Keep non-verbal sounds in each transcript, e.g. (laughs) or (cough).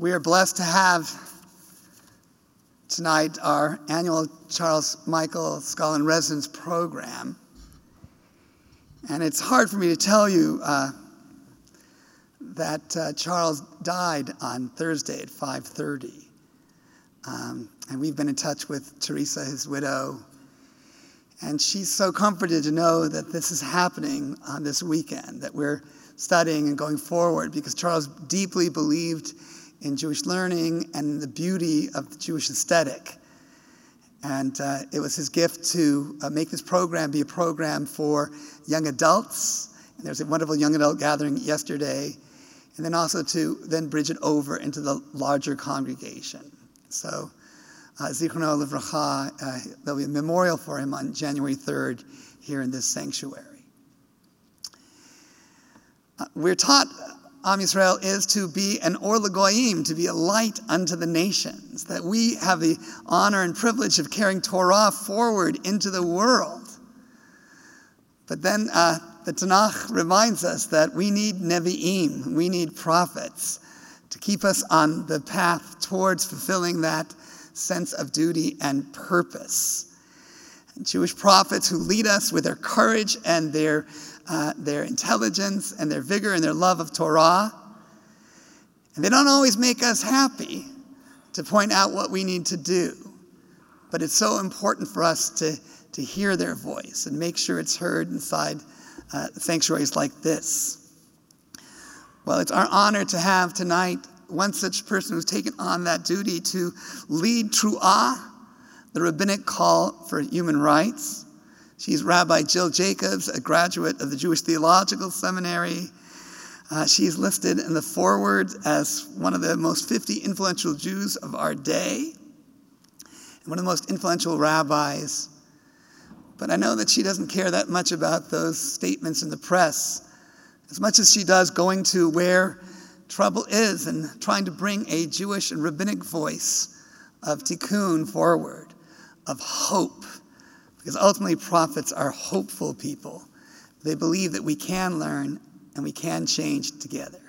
We are blessed to have tonight our annual Charles Michael Scholar in Residence program. And it's hard for me to tell you uh, that uh, Charles died on Thursday at 5:30, um, and we've been in touch with Teresa, his widow, and she's so comforted to know that this is happening on this weekend, that we're studying and going forward, because Charles deeply believed in Jewish learning and the beauty of the Jewish aesthetic. And uh, it was his gift to uh, make this program be a program for young adults. And there was a wonderful young adult gathering yesterday. And then also to then bridge it over into the larger congregation. So, uh, Livracha, uh, there'll be a memorial for him on January 3rd here in this sanctuary. Uh, we're taught Am Yisrael is to be an or to be a light unto the nations, that we have the honor and privilege of carrying Torah forward into the world. But then uh, the Tanakh reminds us that we need Nevi'im, we need prophets to keep us on the path towards fulfilling that sense of duty and purpose. Jewish prophets who lead us with their courage and their uh, their intelligence and their vigor and their love of Torah. And they don't always make us happy to point out what we need to do. But it's so important for us to, to hear their voice and make sure it's heard inside uh, sanctuaries like this. Well, it's our honor to have tonight one such person who's taken on that duty to lead Tru'ah, the rabbinic call for human rights. She's Rabbi Jill Jacobs, a graduate of the Jewish Theological Seminary. Uh, she's listed in the Forward as one of the most 50 influential Jews of our day, and one of the most influential rabbis. But I know that she doesn't care that much about those statements in the press, as much as she does going to where trouble is and trying to bring a Jewish and rabbinic voice of tikkun forward, of hope because ultimately, prophets are hopeful people. They believe that we can learn and we can change together.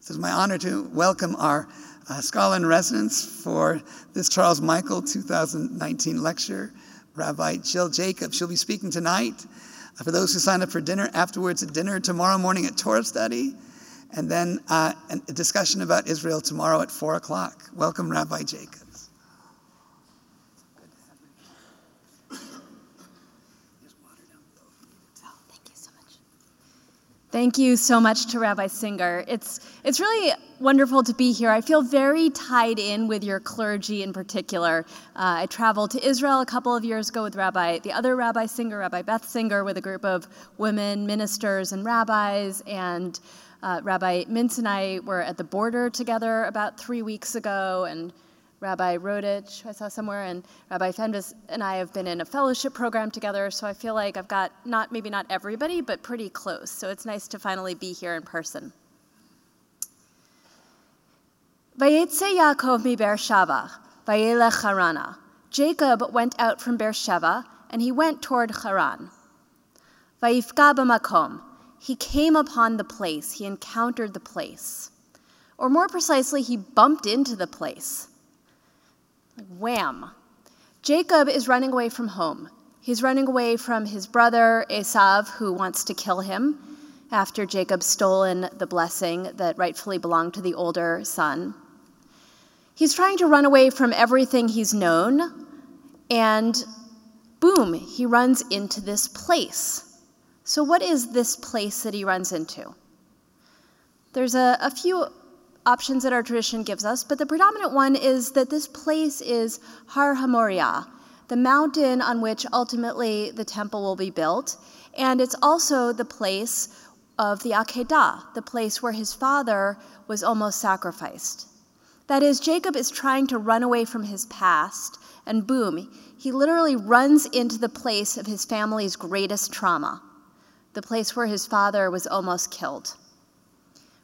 So it's my honor to welcome our uh, scholar in residence for this Charles Michael 2019 lecture, Rabbi Jill Jacobs. She'll be speaking tonight. Uh, for those who sign up for dinner, afterwards at dinner, tomorrow morning at Torah study, and then uh, a discussion about Israel tomorrow at 4 o'clock. Welcome, Rabbi Jacobs. Thank you so much to Rabbi Singer. It's, it's really wonderful to be here. I feel very tied in with your clergy in particular. Uh, I traveled to Israel a couple of years ago with Rabbi, the other Rabbi Singer, Rabbi Beth Singer, with a group of women ministers and rabbis. And uh, Rabbi Mintz and I were at the border together about three weeks ago. And Rabbi Rodich, I saw somewhere, and Rabbi Fenves and I have been in a fellowship program together, so I feel like I've got not maybe not everybody, but pretty close. So it's nice to finally be here in person. Vayetze Yaakov mi Beersheva, vayelech Harana. Jacob went out from Beersheba, and he went toward Haran. Vayifka b'makom. He came upon the place. He encountered the place. Or more precisely, he bumped into the place. Like wham. Jacob is running away from home. He's running away from his brother Esav, who wants to kill him after Jacob's stolen the blessing that rightfully belonged to the older son. He's trying to run away from everything he's known, and boom, he runs into this place. So, what is this place that he runs into? There's a, a few options that our tradition gives us, but the predominant one is that this place is Har Hamoria, the mountain on which ultimately the temple will be built. And it's also the place of the Akedah, the place where his father was almost sacrificed. That is, Jacob is trying to run away from his past, and boom, he literally runs into the place of his family's greatest trauma, the place where his father was almost killed.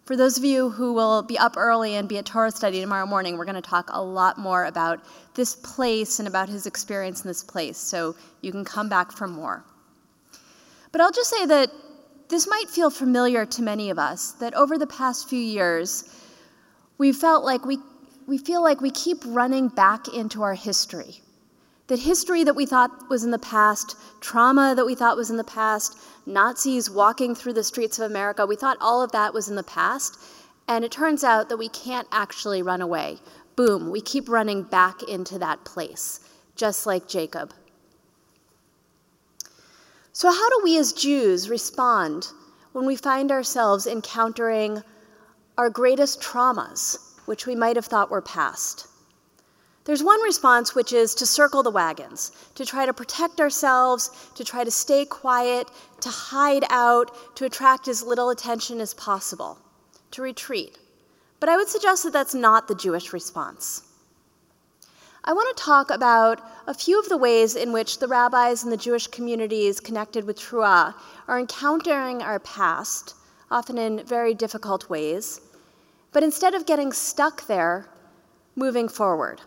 For those of you who will be up early and be at Torah study tomorrow morning, we're going to talk a lot more about this place and about his experience in this place, so you can come back for more. But I'll just say that this might feel familiar to many of us, that over the past few years, we felt like we we feel like we keep running back into our history. That history that we thought was in the past, trauma that we thought was in the past, Nazis walking through the streets of America, we thought all of that was in the past. And it turns out that we can't actually run away. Boom, we keep running back into that place, just like Jacob. So, how do we as Jews respond when we find ourselves encountering our greatest traumas, which we might have thought were past? There's one response, which is to circle the wagons, to try to protect ourselves, to try to stay quiet, to hide out, to attract as little attention as possible, to retreat. But I would suggest that that's not the Jewish response. I want to talk about a few of the ways in which the rabbis and the Jewish communities connected with Truah are encountering our past, often in very difficult ways, but instead of getting stuck there, moving forward.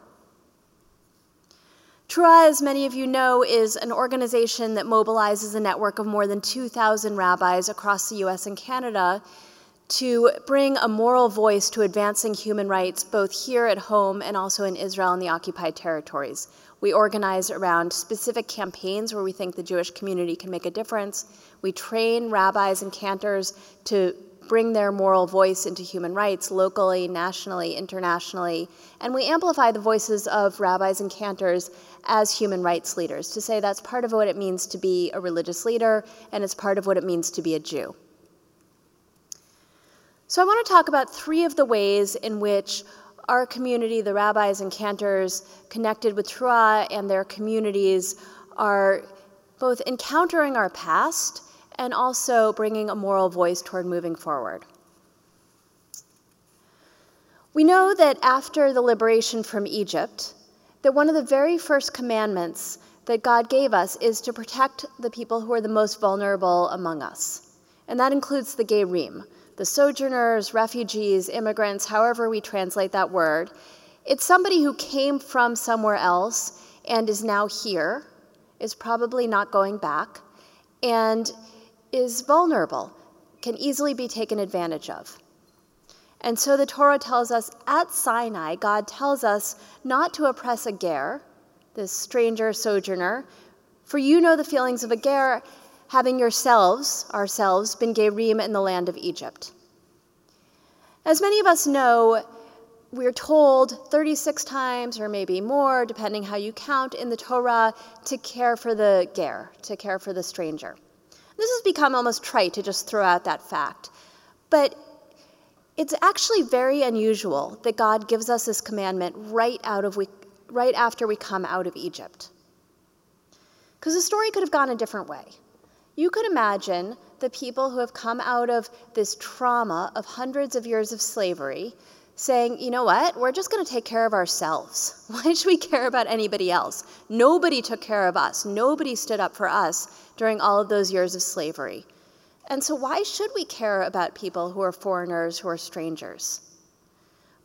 Truah, as many of you know, is an organization that mobilizes a network of more than 2,000 rabbis across the US and Canada to bring a moral voice to advancing human rights both here at home and also in Israel and the occupied territories. We organize around specific campaigns where we think the Jewish community can make a difference. We train rabbis and cantors to bring their moral voice into human rights locally, nationally, internationally, and we amplify the voices of rabbis and cantors as human rights leaders to say that's part of what it means to be a religious leader and it's part of what it means to be a Jew. So, I want to talk about three of the ways in which our community, the rabbis and cantors connected with Truah and their communities, are both encountering our past and also bringing a moral voice toward moving forward. We know that after the liberation from Egypt, that one of the very first commandments that God gave us is to protect the people who are the most vulnerable among us. And that includes the Gerim, the sojourners, refugees, immigrants, however we translate that word. It's somebody who came from somewhere else and is now here, is probably not going back, and is vulnerable, can easily be taken advantage of. And so the Torah tells us at Sinai, God tells us not to oppress a ger, this stranger sojourner, for you know the feelings of a ger, having yourselves, ourselves, been gerim in the land of Egypt. As many of us know, we're told 36 times or maybe more, depending how you count in the Torah, to care for the ger, to care for the stranger. This has become almost trite to just throw out that fact. But it's actually very unusual that God gives us this commandment right, out of we, right after we come out of Egypt. Because the story could have gone a different way. You could imagine the people who have come out of this trauma of hundreds of years of slavery saying, you know what, we're just going to take care of ourselves. (laughs) Why should we care about anybody else? Nobody took care of us, nobody stood up for us during all of those years of slavery. And so, why should we care about people who are foreigners, who are strangers?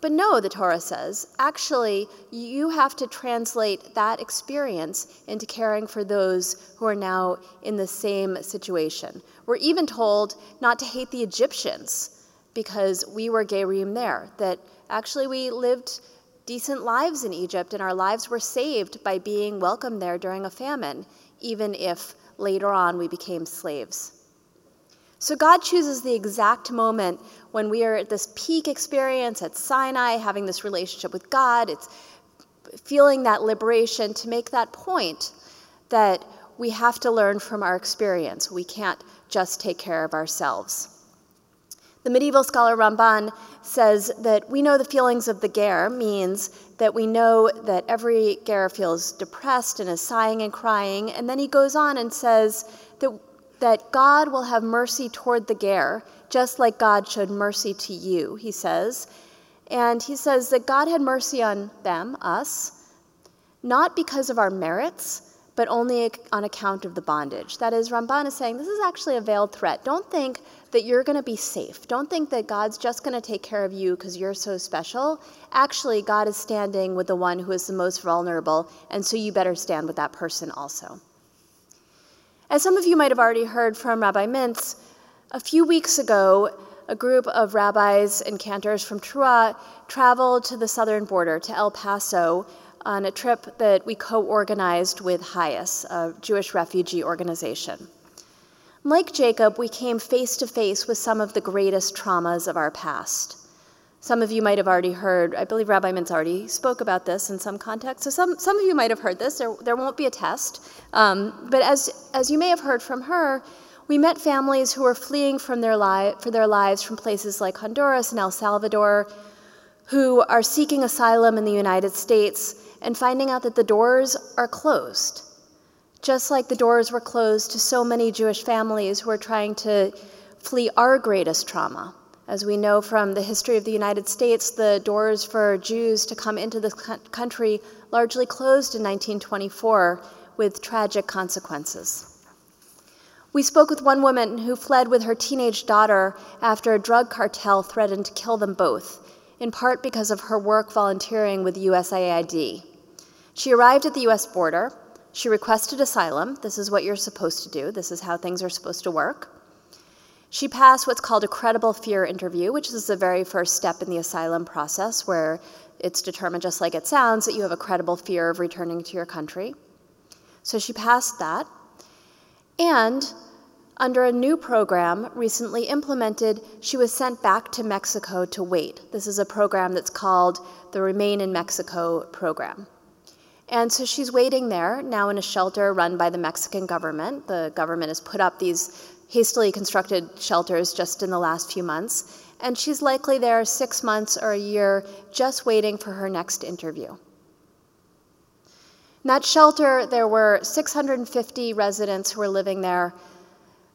But no, the Torah says, actually, you have to translate that experience into caring for those who are now in the same situation. We're even told not to hate the Egyptians because we were Gerim there, that actually we lived decent lives in Egypt and our lives were saved by being welcomed there during a famine, even if later on we became slaves. So God chooses the exact moment when we are at this peak experience at Sinai, having this relationship with God. It's feeling that liberation to make that point that we have to learn from our experience. We can't just take care of ourselves. The medieval scholar Ramban says that we know the feelings of the ger means that we know that every ger feels depressed and is sighing and crying. And then he goes on and says that, that God will have mercy toward the ger, just like God showed mercy to you, he says. And he says that God had mercy on them, us, not because of our merits, but only on account of the bondage. That is, Ramban is saying this is actually a veiled threat. Don't think that you're going to be safe. Don't think that God's just going to take care of you because you're so special. Actually, God is standing with the one who is the most vulnerable, and so you better stand with that person also. As some of you might have already heard from Rabbi Mintz, a few weeks ago, a group of rabbis and cantors from Trua traveled to the southern border, to El Paso, on a trip that we co organized with HIAS, a Jewish refugee organization. Like Jacob, we came face to face with some of the greatest traumas of our past. Some of you might have already heard, I believe Rabbi Mintz already spoke about this in some context. So some, some of you might have heard this. There, there won't be a test. Um, but as, as you may have heard from her, we met families who were fleeing from their li- for their lives from places like Honduras and El Salvador, who are seeking asylum in the United States and finding out that the doors are closed. Just like the doors were closed to so many Jewish families who are trying to flee our greatest trauma as we know from the history of the United States, the doors for Jews to come into the country largely closed in 1924 with tragic consequences. We spoke with one woman who fled with her teenage daughter after a drug cartel threatened to kill them both, in part because of her work volunteering with USAID. She arrived at the US border. She requested asylum. This is what you're supposed to do, this is how things are supposed to work. She passed what's called a credible fear interview, which is the very first step in the asylum process, where it's determined, just like it sounds, that you have a credible fear of returning to your country. So she passed that. And under a new program recently implemented, she was sent back to Mexico to wait. This is a program that's called the Remain in Mexico program. And so she's waiting there, now in a shelter run by the Mexican government. The government has put up these hastily constructed shelters just in the last few months, and she's likely there six months or a year just waiting for her next interview. In that shelter, there were 650 residents who were living there.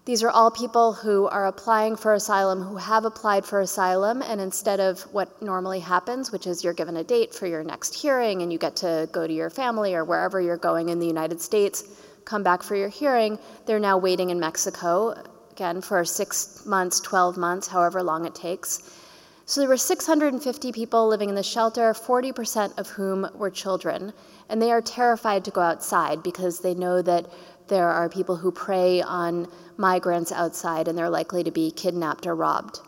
These are all people who are applying for asylum, who have applied for asylum, and instead of what normally happens, which is you're given a date for your next hearing and you get to go to your family or wherever you're going in the United States, come back for your hearing. They're now waiting in Mexico, again, for six months, 12 months, however long it takes. So there were 650 people living in the shelter, 40% of whom were children. And they are terrified to go outside because they know that there are people who prey on migrants outside and they're likely to be kidnapped or robbed.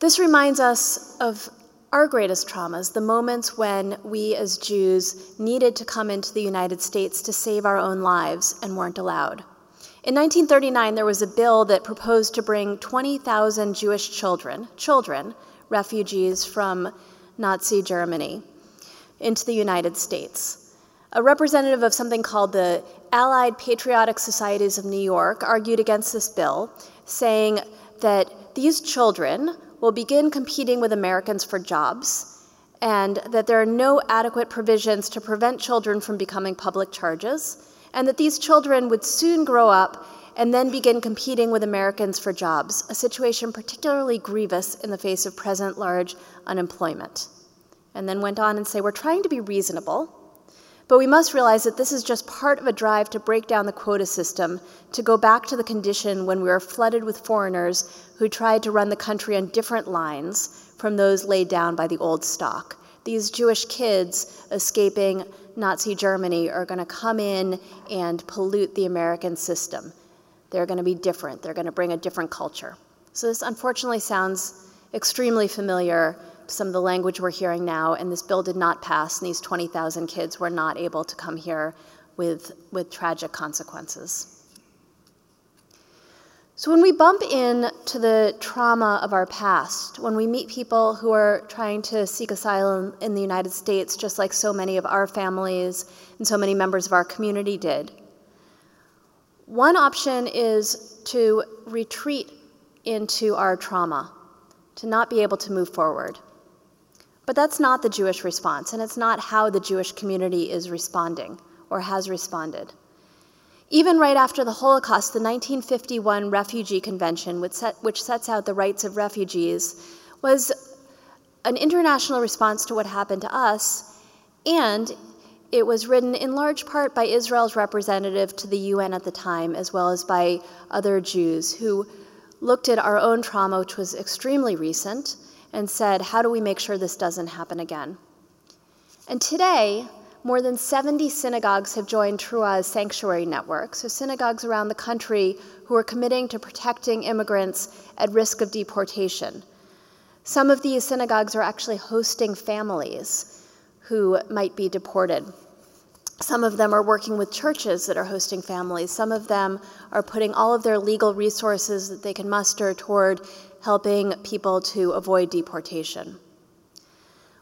This reminds us of our greatest traumas, the moments when we as Jews needed to come into the United States to save our own lives and weren't allowed. In 1939, there was a bill that proposed to bring 20,000 Jewish children, children, refugees from Nazi Germany, into the United States. A representative of something called the Allied Patriotic Societies of New York argued against this bill, saying that these children will begin competing with Americans for jobs, and that there are no adequate provisions to prevent children from becoming public charges, and that these children would soon grow up and then begin competing with Americans for jobs, a situation particularly grievous in the face of present large unemployment. And then went on and say, We're trying to be reasonable, but we must realize that this is just part of a drive to break down the quota system, to go back to the condition when we were flooded with foreigners who tried to run the country on different lines from those laid down by the old stock. These Jewish kids escaping Nazi Germany are going to come in and pollute the American system. They're going to be different, they're going to bring a different culture. So, this unfortunately sounds extremely familiar some of the language we're hearing now, and this bill did not pass, and these 20,000 kids were not able to come here with, with tragic consequences. So, when we bump into the trauma of our past, when we meet people who are trying to seek asylum in the United States, just like so many of our families and so many members of our community did, one option is to retreat into our trauma, to not be able to move forward. But that's not the Jewish response, and it's not how the Jewish community is responding or has responded. Even right after the Holocaust, the 1951 Refugee Convention, which, set, which sets out the rights of refugees, was an international response to what happened to us, and it was written in large part by Israel's representative to the UN at the time, as well as by other Jews who looked at our own trauma, which was extremely recent, and said, How do we make sure this doesn't happen again? And today, more than 70 synagogues have joined TRUA's sanctuary network, so synagogues around the country who are committing to protecting immigrants at risk of deportation. Some of these synagogues are actually hosting families who might be deported. Some of them are working with churches that are hosting families. Some of them are putting all of their legal resources that they can muster toward helping people to avoid deportation.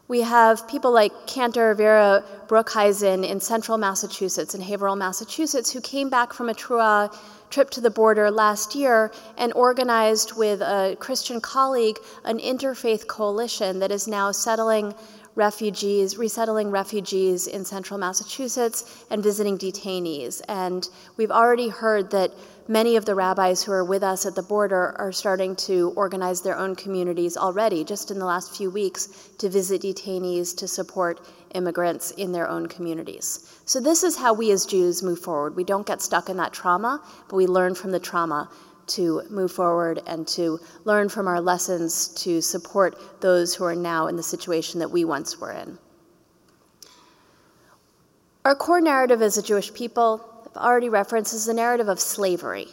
We have people like Cantor Vera Broekhuysen in central Massachusetts, in Haverhill, Massachusetts, who came back from a trip to the border last year and organized with a Christian colleague an interfaith coalition that is now settling refugees, resettling refugees in central Massachusetts and visiting detainees. And we've already heard that many of the rabbis who are with us at the border are starting to organize their own communities already, just in the last few weeks, to visit detainees to support immigrants in their own communities. So, this is how we as Jews move forward. We don't get stuck in that trauma, but we learn from the trauma to move forward and to learn from our lessons to support those who are now in the situation that we once were in. Our core narrative as a Jewish people already referenced is the narrative of slavery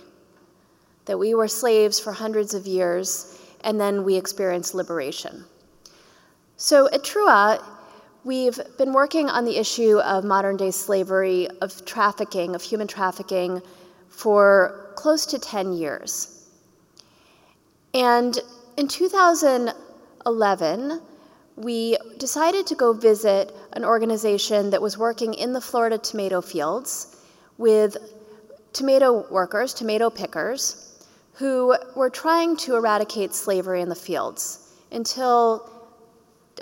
that we were slaves for hundreds of years and then we experienced liberation. So at Truah, we've been working on the issue of modern day slavery, of trafficking, of human trafficking, for close to 10 years. And in 2011, we decided to go visit an organization that was working in the Florida tomato fields with tomato workers, tomato pickers, who were trying to eradicate slavery in the fields. Until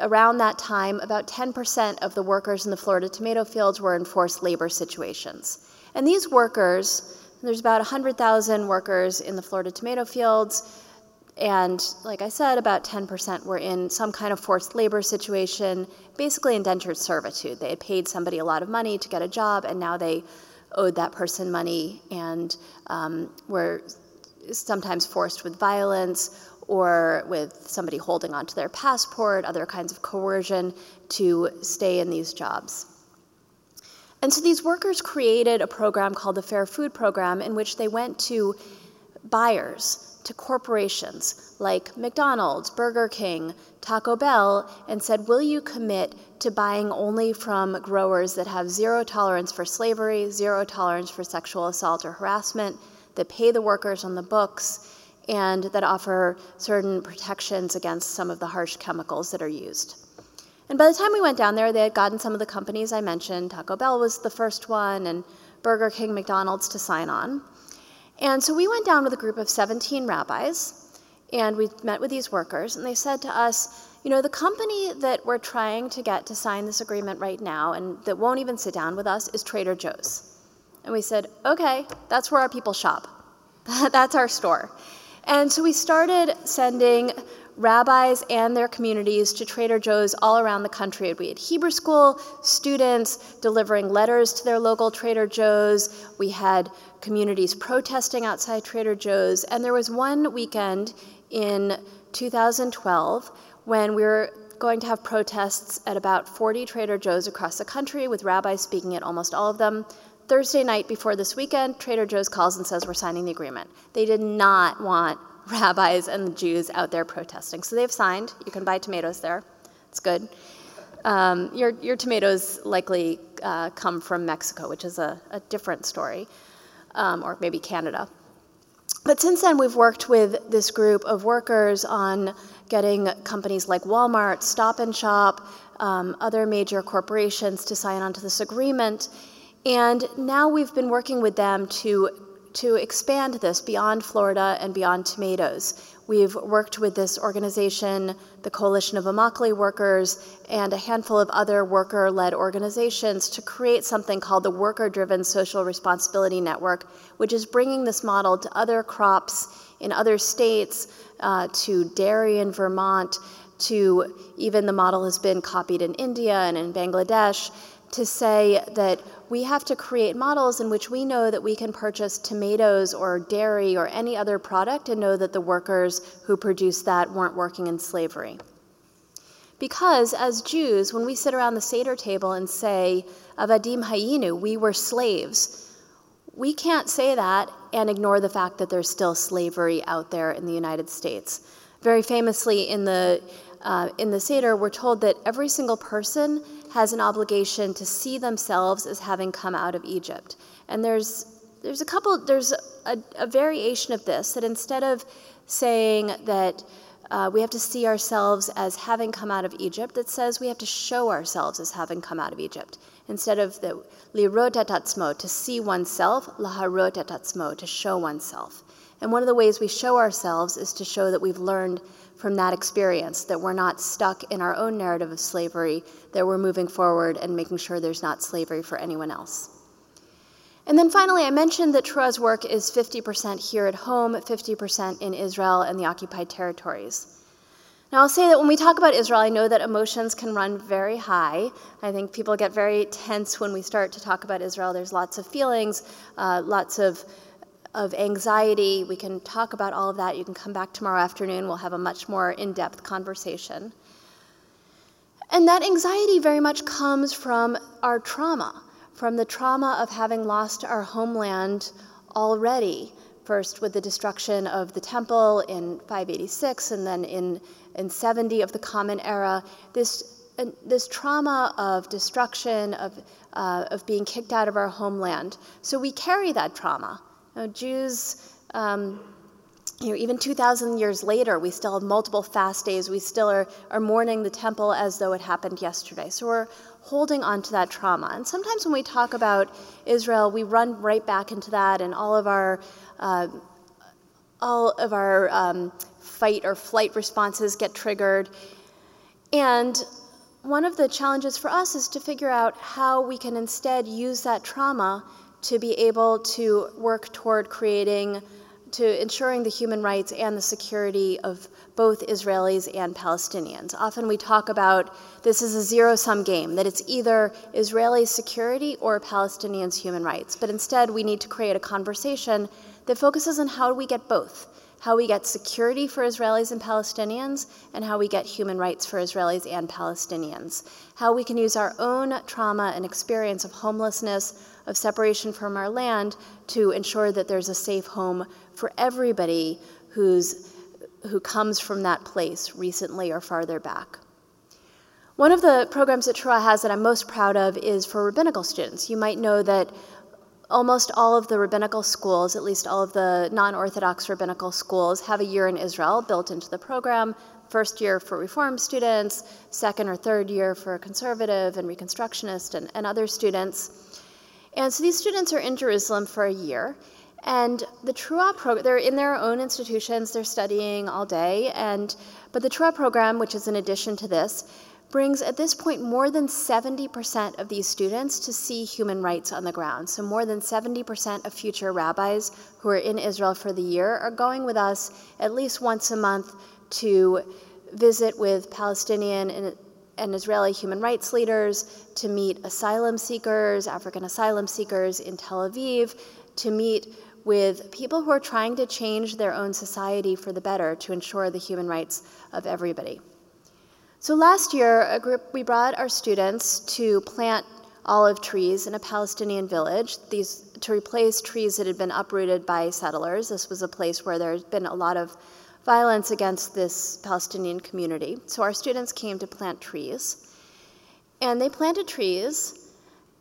around that time, about 10% of the workers in the Florida tomato fields were in forced labor situations. And these workers, there's about 100,000 workers in the Florida tomato fields, and like I said, about 10% were in some kind of forced labor situation, basically indentured servitude. They had paid somebody a lot of money to get a job, and now they owed that person money and um, were sometimes forced with violence or with somebody holding onto their passport, other kinds of coercion to stay in these jobs. And so these workers created a program called the Fair Food Program in which they went to buyers to corporations like McDonald's, Burger King, Taco Bell, and said, Will you commit to buying only from growers that have zero tolerance for slavery, zero tolerance for sexual assault or harassment, that pay the workers on the books, and that offer certain protections against some of the harsh chemicals that are used? And by the time we went down there, they had gotten some of the companies I mentioned. Taco Bell was the first one, and Burger King, McDonald's to sign on. And so we went down with a group of 17 rabbis, and we met with these workers, and they said to us, you know, the company that we're trying to get to sign this agreement right now and that won't even sit down with us is Trader Joe's. And we said, okay, that's where our people shop. (laughs) that's our store. And so we started sending rabbis and their communities to Trader Joe's all around the country. We had Hebrew school students delivering letters to their local Trader Joe's. We had communities protesting outside Trader Joe's. And there was one weekend in 2012 when we were going to have protests at about 40 Trader Joe's across the country with rabbis speaking at almost all of them. Thursday night before this weekend, Trader Joe's calls and says, We're signing the agreement. They did not want rabbis and Jews out there protesting. So they've signed. You can buy tomatoes there. It's good. Um, your, your tomatoes likely uh, come from Mexico, which is a, a different story, um, or maybe Canada. But since then, we've worked with this group of workers on getting companies like Walmart, Stop and Shop, um, other major corporations to sign onto this agreement. And now we've been working with them to to expand this beyond Florida and beyond tomatoes. We've worked with this organization, the Coalition of Immokalee Workers, and a handful of other worker led organizations to create something called the Worker Driven Social Responsibility Network, which is bringing this model to other crops in other states, uh, to dairy in Vermont, to even the model has been copied in India and in Bangladesh to say that we have to create models in which we know that we can purchase tomatoes or dairy or any other product and know that the workers who produce that weren't working in slavery. Because as Jews, when we sit around the Seder table and say, Avadim Hayinu, we were slaves, we can't say that and ignore the fact that there's still slavery out there in the United States. Very famously, in the, uh, in the Seder, we're told that every single person has an obligation to see themselves as having come out of Egypt. And there's, there's a couple, there's a, a variation of this, that instead of saying that uh, we have to see ourselves as having come out of Egypt, that says we have to show ourselves as having come out of Egypt. Instead of the lirot to see oneself, laharot to show oneself. And one of the ways we show ourselves is to show that we've learned from that experience, that we're not stuck in our own narrative of slavery, that we're moving forward and making sure there's not slavery for anyone else. And then finally, I mentioned that Truah's work is 50% here at home, 50% in Israel and the occupied territories. Now, I'll say that when we talk about Israel, I know that emotions can run very high. I think people get very tense when we start to talk about Israel. There's lots of feelings, uh, lots of of anxiety. We can talk about all of that. You can come back tomorrow afternoon. We'll have a much more in depth conversation. And that anxiety very much comes from our trauma, from the trauma of having lost our homeland already. First, with the destruction of the temple in 586, and then in, in 70 of the Common Era. This, this trauma of destruction, of, uh, of being kicked out of our homeland. So we carry that trauma. You know, Jews, um, you know, even 2,000 years later, we still have multiple fast days. We still are, are mourning the temple as though it happened yesterday. So we're holding on to that trauma. And sometimes when we talk about Israel, we run right back into that, and all of our uh, all of our um, fight or flight responses get triggered. And one of the challenges for us is to figure out how we can instead use that trauma to be able to work toward creating, to ensuring the human rights and the security of both Israelis and Palestinians. Often we talk about this is a zero sum game, that it's either Israeli security or Palestinians' human rights. But instead, we need to create a conversation that focuses on how do we get both how we get security for Israelis and Palestinians, and how we get human rights for Israelis and Palestinians. How we can use our own trauma and experience of homelessness, of separation from our land to ensure that there's a safe home for everybody who's, who comes from that place recently or farther back. One of the programs that Truah has that I'm most proud of is for rabbinical students. You might know that almost all of the rabbinical schools, at least all of the non Orthodox rabbinical schools, have a year in Israel built into the program. First year for Reform students, second or third year for conservative and Reconstructionist and, and other students. And so these students are in Jerusalem for a year. And the Truah program, they're in their own institutions, they're studying all day. And, but the Truah program, which is in addition to this, brings at this point more than 70% of these students to see human rights on the ground. So, more than 70% of future rabbis who are in Israel for the year are going with us at least once a month to visit with Palestinian and and Israeli human rights leaders to meet asylum seekers, African asylum seekers in Tel Aviv, to meet with people who are trying to change their own society for the better to ensure the human rights of everybody. So last year, a group we brought our students to plant olive trees in a Palestinian village. These to replace trees that had been uprooted by settlers. This was a place where there had been a lot of violence against this Palestinian community. So our students came to plant trees. And they planted trees,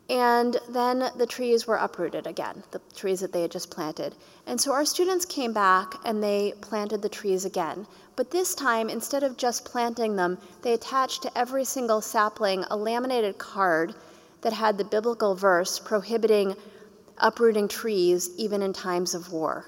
and then the trees were uprooted again, the trees that they had just planted. And so our students came back and they planted the trees again. But this time, instead of just planting them, they attached to every single sapling a laminated card that had the biblical verse prohibiting uprooting trees even in times of war.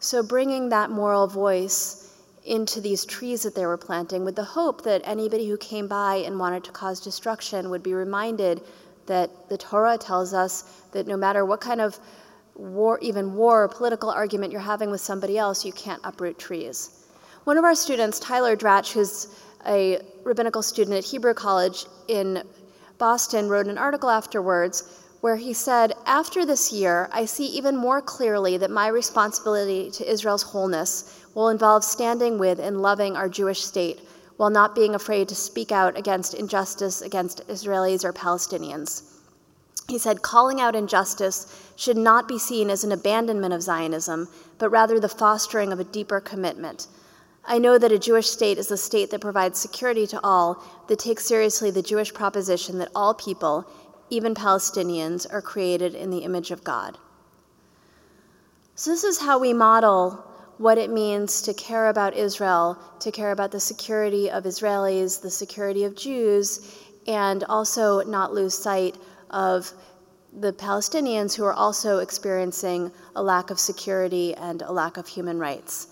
So, bringing that moral voice into these trees that they were planting with the hope that anybody who came by and wanted to cause destruction would be reminded that the Torah tells us that no matter what kind of war, even war or political argument you're having with somebody else, you can't uproot trees. One of our students, Tyler Dratch, who's a rabbinical student at Hebrew College in Boston, wrote an article afterwards where he said, After this year, I see even more clearly that my responsibility to Israel's wholeness will involve standing with and loving our Jewish state, while not being afraid to speak out against injustice against Israelis or Palestinians. He said, calling out injustice should not be seen as an abandonment of Zionism, but rather the fostering of a deeper commitment. I know that a Jewish state is a state that provides security to all, that takes seriously the Jewish proposition that all people, even Palestinians, are created in the image of God. So, this is how we model what it means to care about Israel, to care about the security of Israelis, the security of Jews, and also not lose sight of the Palestinians who are also experiencing a lack of security and a lack of human rights.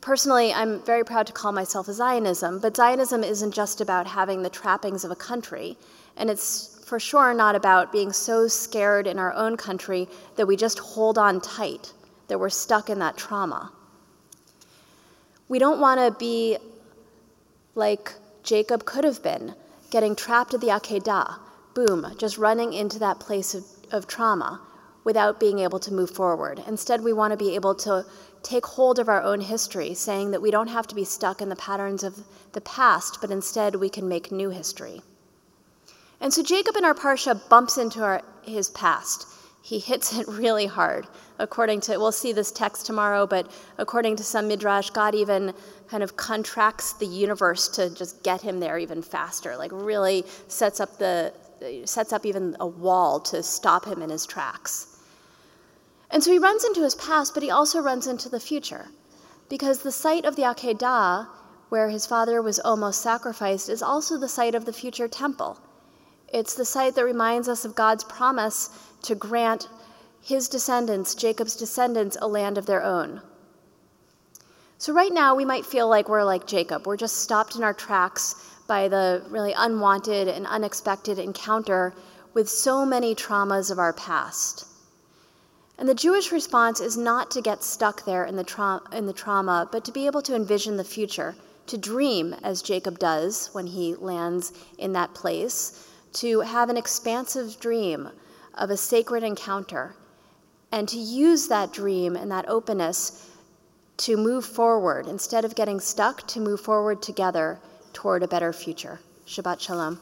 Personally, I'm very proud to call myself a Zionism, but Zionism isn't just about having the trappings of a country, and it's for sure not about being so scared in our own country that we just hold on tight that we're stuck in that trauma. We don't want to be like Jacob could have been, getting trapped at the Akedah, boom, just running into that place of, of trauma without being able to move forward. Instead, we want to be able to take hold of our own history, saying that we don't have to be stuck in the patterns of the past, but instead we can make new history. And so Jacob in our Parsha bumps into our, his past he hits it (laughs) really hard. According to, we'll see this text tomorrow, but according to some midrash, God even kind of contracts the universe to just get him there even faster. Like really sets up the sets up even a wall to stop him in his tracks. And so he runs into his past, but he also runs into the future, because the site of the Akedah, where his father was almost sacrificed, is also the site of the future temple. It's the site that reminds us of God's promise to grant his descendants, Jacob's descendants, a land of their own. So, right now, we might feel like we're like Jacob. We're just stopped in our tracks by the really unwanted and unexpected encounter with so many traumas of our past. And the Jewish response is not to get stuck there in the, tra- in the trauma, but to be able to envision the future, to dream as Jacob does when he lands in that place, to have an expansive dream of a sacred encounter, and to use that dream and that openness to move forward instead of getting stuck, to move forward together toward a better future. Shabbat Shalom.